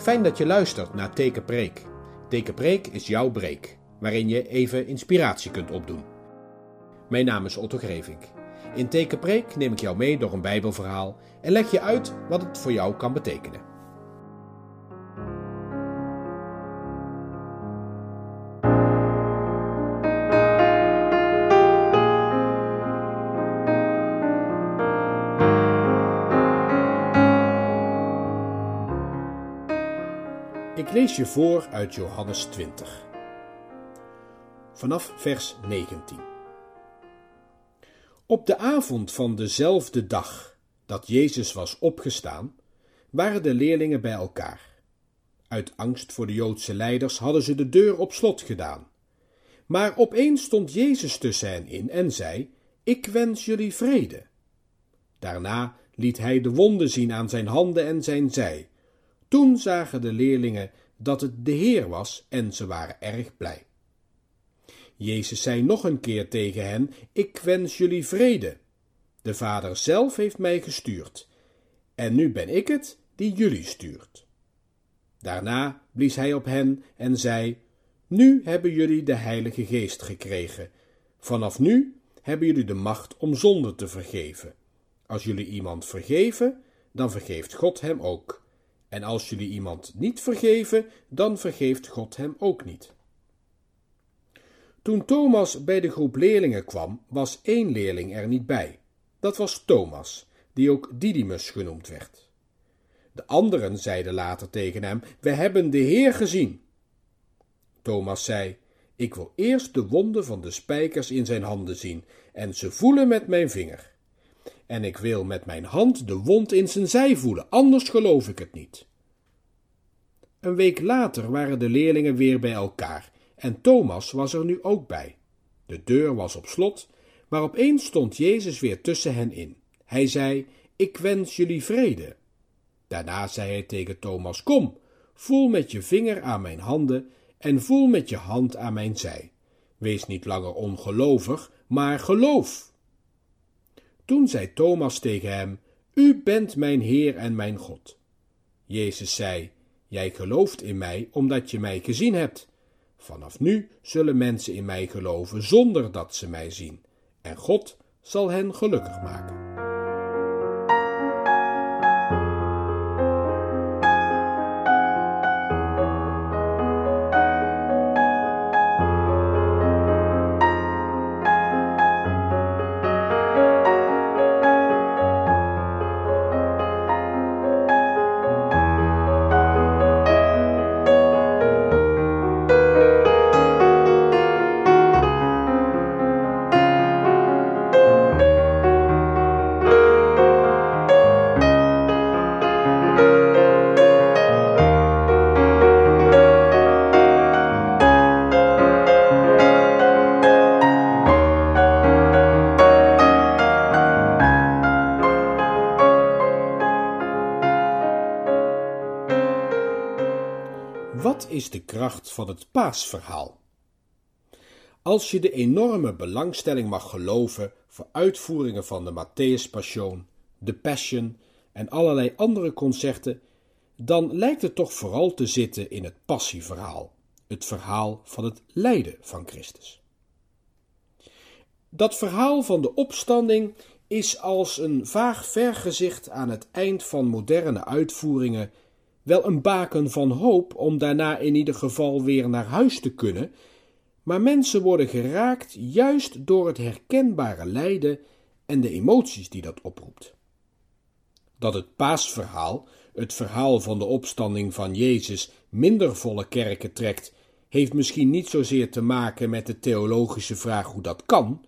Fijn dat je luistert naar Tekenpreek. Tekenpreek is jouw breek, waarin je even inspiratie kunt opdoen. Mijn naam is Otto Grevink. In Tekenpreek neem ik jou mee door een Bijbelverhaal en leg je uit wat het voor jou kan betekenen. Lees je voor uit Johannes 20. Vanaf vers 19. Op de avond van dezelfde dag dat Jezus was opgestaan, waren de leerlingen bij elkaar. Uit angst voor de Joodse leiders hadden ze de deur op slot gedaan. Maar opeens stond Jezus tussen hen in en zei: Ik wens jullie vrede. Daarna liet hij de wonden zien aan zijn handen en zijn zij. Toen zagen de leerlingen dat het de Heer was en ze waren erg blij. Jezus zei nog een keer tegen hen: Ik wens jullie vrede. De Vader zelf heeft mij gestuurd, en nu ben ik het die jullie stuurt. Daarna blies hij op hen en zei: Nu hebben jullie de Heilige Geest gekregen. Vanaf nu hebben jullie de macht om zonde te vergeven. Als jullie iemand vergeven, dan vergeeft God hem ook. En als jullie iemand niet vergeven, dan vergeeft God hem ook niet. Toen Thomas bij de groep leerlingen kwam, was één leerling er niet bij. Dat was Thomas, die ook Didymus genoemd werd. De anderen zeiden later tegen hem: We hebben de Heer gezien. Thomas zei: Ik wil eerst de wonden van de spijkers in zijn handen zien en ze voelen met mijn vinger. En ik wil met mijn hand de wond in zijn zij voelen, anders geloof ik het niet. Een week later waren de leerlingen weer bij elkaar en Thomas was er nu ook bij. De deur was op slot, maar opeens stond Jezus weer tussen hen in. Hij zei: Ik wens jullie vrede. Daarna zei hij tegen Thomas: Kom, voel met je vinger aan mijn handen en voel met je hand aan mijn zij. Wees niet langer ongelovig, maar geloof. Toen zei Thomas tegen hem: U bent mijn Heer en mijn God. Jezus zei: Jij gelooft in mij omdat je mij gezien hebt. Vanaf nu zullen mensen in mij geloven zonder dat ze mij zien, en God zal hen gelukkig maken. Is de kracht van het paasverhaal? Als je de enorme belangstelling mag geloven voor uitvoeringen van de Matthäus Passion, de Passion en allerlei andere concerten, dan lijkt het toch vooral te zitten in het passieverhaal, het verhaal van het lijden van Christus. Dat verhaal van de opstanding is als een vaag vergezicht aan het eind van moderne uitvoeringen wel een baken van hoop om daarna in ieder geval weer naar huis te kunnen, maar mensen worden geraakt juist door het herkenbare lijden en de emoties die dat oproept. Dat het paasverhaal, het verhaal van de opstanding van Jezus, minder volle kerken trekt, heeft misschien niet zozeer te maken met de theologische vraag hoe dat kan,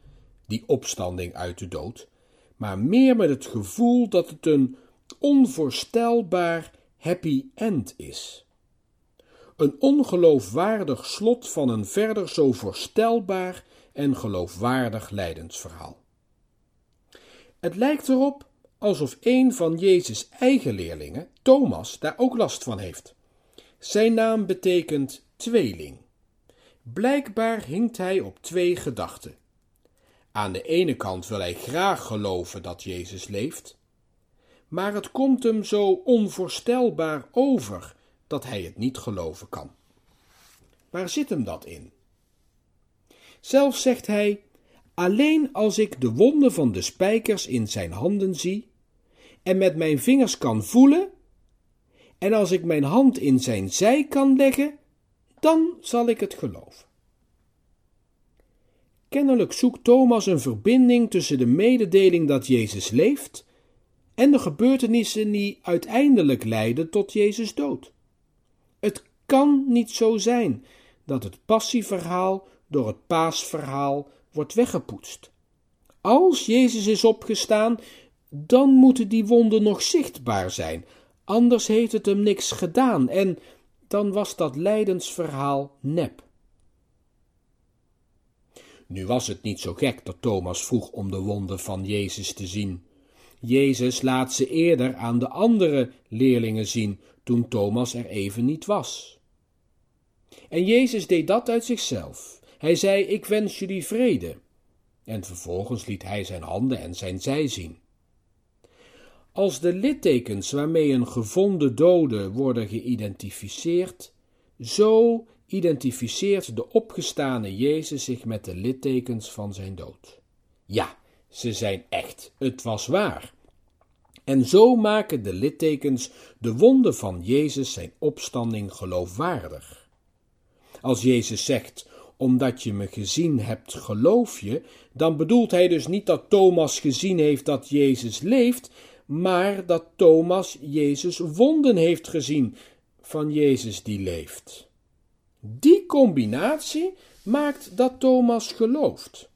die opstanding uit de dood, maar meer met het gevoel dat het een onvoorstelbaar happy end is. Een ongeloofwaardig slot van een verder zo voorstelbaar en geloofwaardig lijdensverhaal. Het lijkt erop alsof een van Jezus' eigen leerlingen, Thomas, daar ook last van heeft. Zijn naam betekent tweeling. Blijkbaar hinkt hij op twee gedachten. Aan de ene kant wil hij graag geloven dat Jezus leeft, maar het komt hem zo onvoorstelbaar over dat hij het niet geloven kan. Waar zit hem dat in? Zelf zegt hij: Alleen als ik de wonden van de spijkers in zijn handen zie en met mijn vingers kan voelen, en als ik mijn hand in zijn zij kan leggen, dan zal ik het geloven. Kennelijk zoekt Thomas een verbinding tussen de mededeling dat Jezus leeft en de gebeurtenissen die uiteindelijk leiden tot Jezus dood. Het kan niet zo zijn dat het passieverhaal door het paasverhaal wordt weggepoetst. Als Jezus is opgestaan, dan moeten die wonden nog zichtbaar zijn, anders heeft het hem niks gedaan en dan was dat lijdensverhaal nep. Nu was het niet zo gek dat Thomas vroeg om de wonden van Jezus te zien. Jezus laat ze eerder aan de andere leerlingen zien, toen Thomas er even niet was. En Jezus deed dat uit zichzelf. Hij zei: Ik wens jullie vrede. En vervolgens liet hij zijn handen en zijn zij zien. Als de littekens waarmee een gevonden dode worden geïdentificeerd, zo identificeert de opgestane Jezus zich met de littekens van zijn dood. Ja, ze zijn echt, het was waar. En zo maken de littekens de wonden van Jezus zijn opstanding geloofwaardig. Als Jezus zegt, omdat je me gezien hebt, geloof je, dan bedoelt hij dus niet dat Thomas gezien heeft dat Jezus leeft, maar dat Thomas Jezus wonden heeft gezien van Jezus die leeft. Die combinatie maakt dat Thomas gelooft.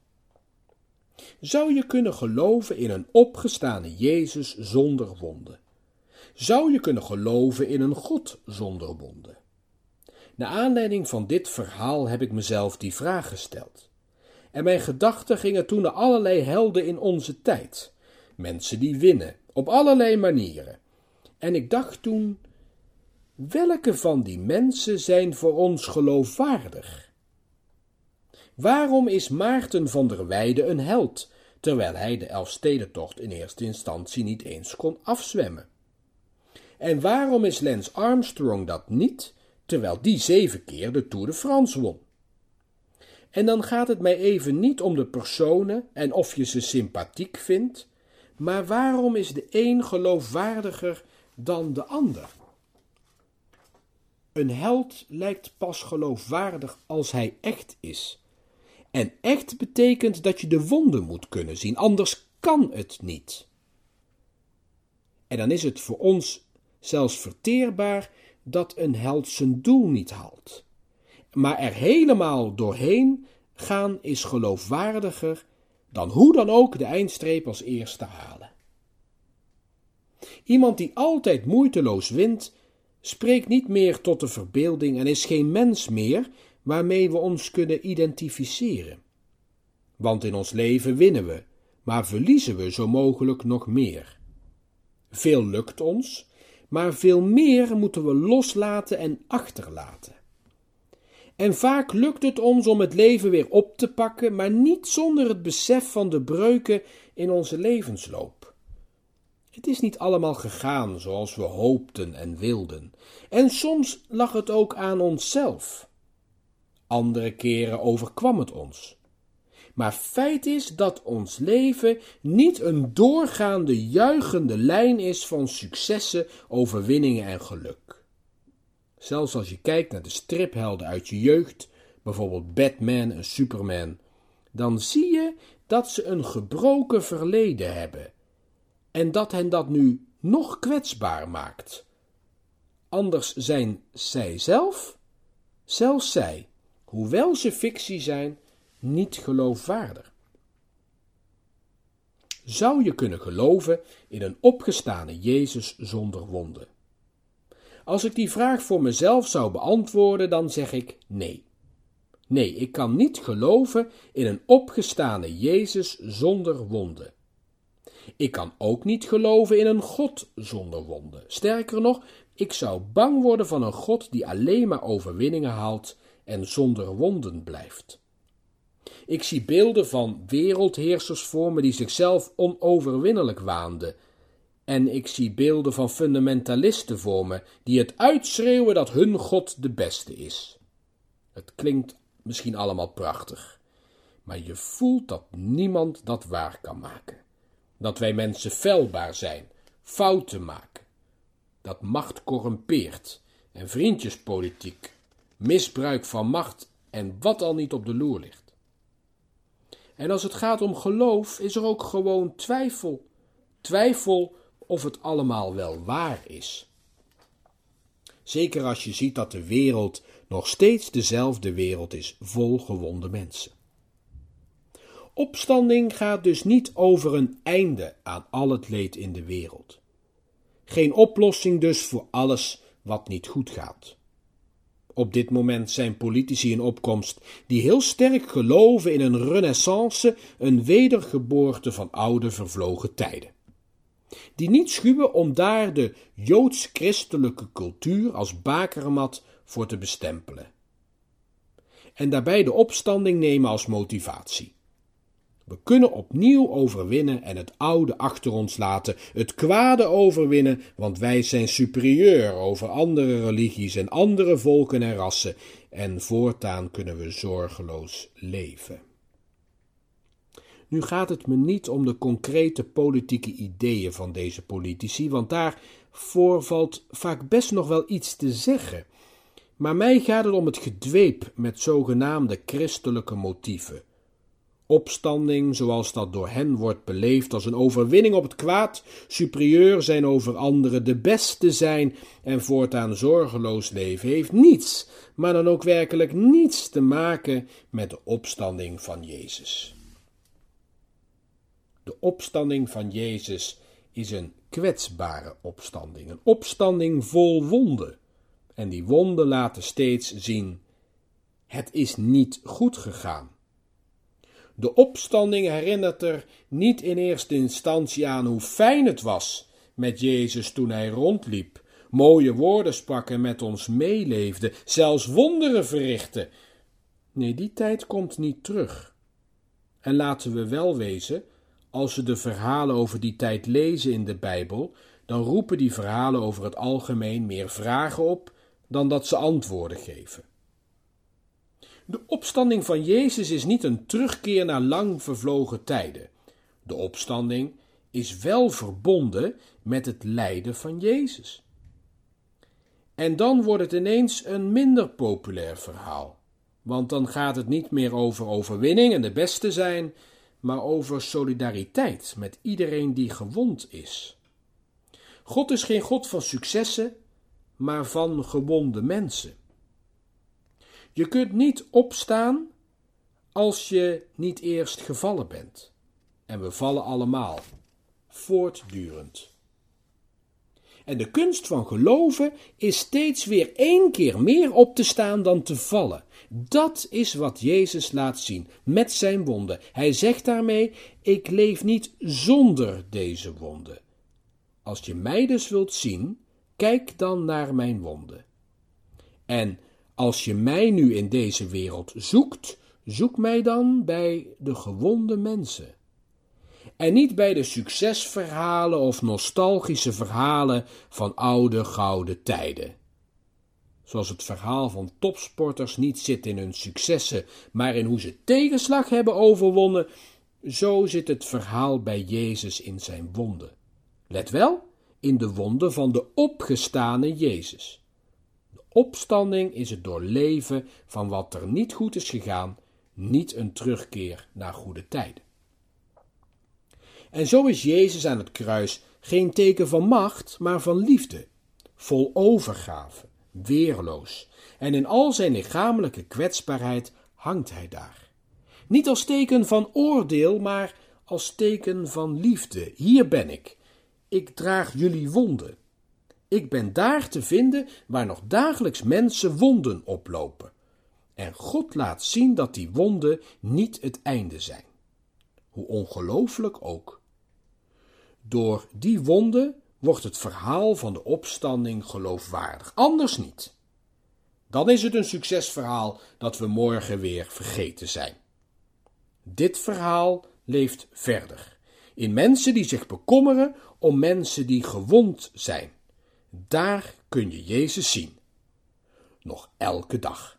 Zou je kunnen geloven in een opgestane Jezus zonder wonden? Zou je kunnen geloven in een God zonder wonden? Naar aanleiding van dit verhaal heb ik mezelf die vraag gesteld. En mijn gedachten gingen toen naar allerlei helden in onze tijd. Mensen die winnen, op allerlei manieren. En ik dacht toen, welke van die mensen zijn voor ons geloofwaardig? Waarom is Maarten van der Weijden een held, terwijl hij de Elfstedentocht in eerste instantie niet eens kon afzwemmen? En waarom is Lance Armstrong dat niet, terwijl die zeven keer de Tour de France won? En dan gaat het mij even niet om de personen en of je ze sympathiek vindt, maar waarom is de een geloofwaardiger dan de ander? Een held lijkt pas geloofwaardig als hij echt is. En echt betekent dat je de wonden moet kunnen zien, anders kan het niet. En dan is het voor ons zelfs verteerbaar dat een held zijn doel niet haalt. Maar er helemaal doorheen gaan is geloofwaardiger dan hoe dan ook de eindstreep als eerste halen. Iemand die altijd moeiteloos wint, spreekt niet meer tot de verbeelding en is geen mens meer waarmee we ons kunnen identificeren. Want in ons leven winnen we, maar verliezen we zo mogelijk nog meer. Veel lukt ons, maar veel meer moeten we loslaten en achterlaten. En vaak lukt het ons om het leven weer op te pakken, maar niet zonder het besef van de breuken in onze levensloop. Het is niet allemaal gegaan zoals we hoopten en wilden, en soms lag het ook aan onszelf. Andere keren overkwam het ons. Maar feit is dat ons leven niet een doorgaande, juichende lijn is van successen, overwinningen en geluk. Zelfs als je kijkt naar de striphelden uit je jeugd, bijvoorbeeld Batman en Superman, dan zie je dat ze een gebroken verleden hebben en dat hen dat nu nog kwetsbaar maakt. Anders zijn zij zelf, zelfs zij, hoewel ze fictie zijn, niet geloofwaardig. Zou je kunnen geloven in een opgestane Jezus zonder wonden? Als ik die vraag voor mezelf zou beantwoorden, dan zeg ik nee. Nee, ik kan niet geloven in een opgestane Jezus zonder wonden. Ik kan ook niet geloven in een God zonder wonden. Sterker nog, ik zou bang worden van een God die alleen maar overwinningen haalt en zonder wonden blijft. Ik zie beelden van wereldheersers voor me die zichzelf onoverwinnelijk waanden En ik zie beelden van fundamentalisten voor me die het uitschreeuwen dat hun God de beste is. Het klinkt misschien allemaal prachtig, maar je voelt dat niemand dat waar kan maken. Dat wij mensen feilbaar zijn, fouten maken. Dat macht corrumpeert en vriendjespolitiek, misbruik van macht en wat al niet op de loer ligt. En als het gaat om geloof, is er ook gewoon twijfel. Twijfel of het allemaal wel waar is. Zeker als je ziet dat de wereld nog steeds dezelfde wereld is, vol gewonde mensen. Opstanding gaat dus niet over een einde aan al het leed in de wereld. Geen oplossing dus voor alles wat niet goed gaat. Op dit moment zijn politici in opkomst die heel sterk geloven in een renaissance, een wedergeboorte van oude vervlogen tijden. Die niet schuwen om daar de joods-christelijke cultuur als bakermat voor te bestempelen. En daarbij de opstanding nemen als motivatie. We kunnen opnieuw overwinnen en het oude achter ons laten, het kwade overwinnen, want wij zijn superieur over andere religies en andere volken en rassen, en voortaan kunnen we zorgeloos leven. Nu gaat het me niet om de concrete politieke ideeën van deze politici, want daarvoor valt vaak best nog wel iets te zeggen. Maar mij gaat het om het gedweep met zogenaamde christelijke motieven Opstanding, zoals dat door hen wordt beleefd als een overwinning op het kwaad, superieur zijn over anderen, de beste zijn en voortaan zorgeloos leven, heeft niets, maar dan ook werkelijk niets te maken met de opstanding van Jezus. De opstanding van Jezus is een kwetsbare opstanding, een opstanding vol wonden. En die wonden laten steeds zien: het is niet goed gegaan. De opstanding herinnert er niet in eerste instantie aan hoe fijn het was met Jezus toen hij rondliep, mooie woorden sprak en met ons meeleefde, zelfs wonderen verrichtte. Nee, die tijd komt niet terug. En laten we wel wezen, als we de verhalen over die tijd lezen in de Bijbel, dan roepen die verhalen over het algemeen meer vragen op dan dat ze antwoorden geven. De opstanding van Jezus is niet een terugkeer naar lang vervlogen tijden. De opstanding is wel verbonden met het lijden van Jezus. En dan wordt het ineens een minder populair verhaal. Want dan gaat het niet meer over overwinning en de beste zijn, maar over solidariteit met iedereen die gewond is. God is geen God van successen, maar van gewonde mensen. Je kunt niet opstaan als je niet eerst gevallen bent. En we vallen allemaal, voortdurend. En de kunst van geloven is steeds weer één keer meer op te staan dan te vallen. Dat is wat Jezus laat zien met zijn wonden. Hij zegt daarmee: Ik leef niet zonder deze wonden. Als je mij dus wilt zien, kijk dan naar mijn wonden. En als je mij nu in deze wereld zoekt, zoek mij dan bij de gewonde mensen. En niet bij de succesverhalen of nostalgische verhalen van oude gouden tijden. Zoals het verhaal van topsporters niet zit in hun successen, maar in hoe ze tegenslag hebben overwonnen, zo zit het verhaal bij Jezus in zijn wonden. Let wel, in de wonden van de opgestane Jezus. Opstanding is het doorleven van wat er niet goed is gegaan, niet een terugkeer naar goede tijden. En zo is Jezus aan het kruis geen teken van macht, maar van liefde, vol overgave, weerloos, en in al zijn lichamelijke kwetsbaarheid hangt hij daar. Niet als teken van oordeel, maar als teken van liefde. Hier ben ik. Ik draag jullie wonden. Ik ben daar te vinden waar nog dagelijks mensen wonden oplopen. En God laat zien dat die wonden niet het einde zijn. Hoe ongelooflijk ook. Door die wonden wordt het verhaal van de opstanding geloofwaardig, anders niet. Dan is het een succesverhaal dat we morgen weer vergeten zijn. Dit verhaal leeft verder. in mensen die zich bekommeren om mensen die gewond zijn. Daar kun je Jezus zien. Nog elke dag.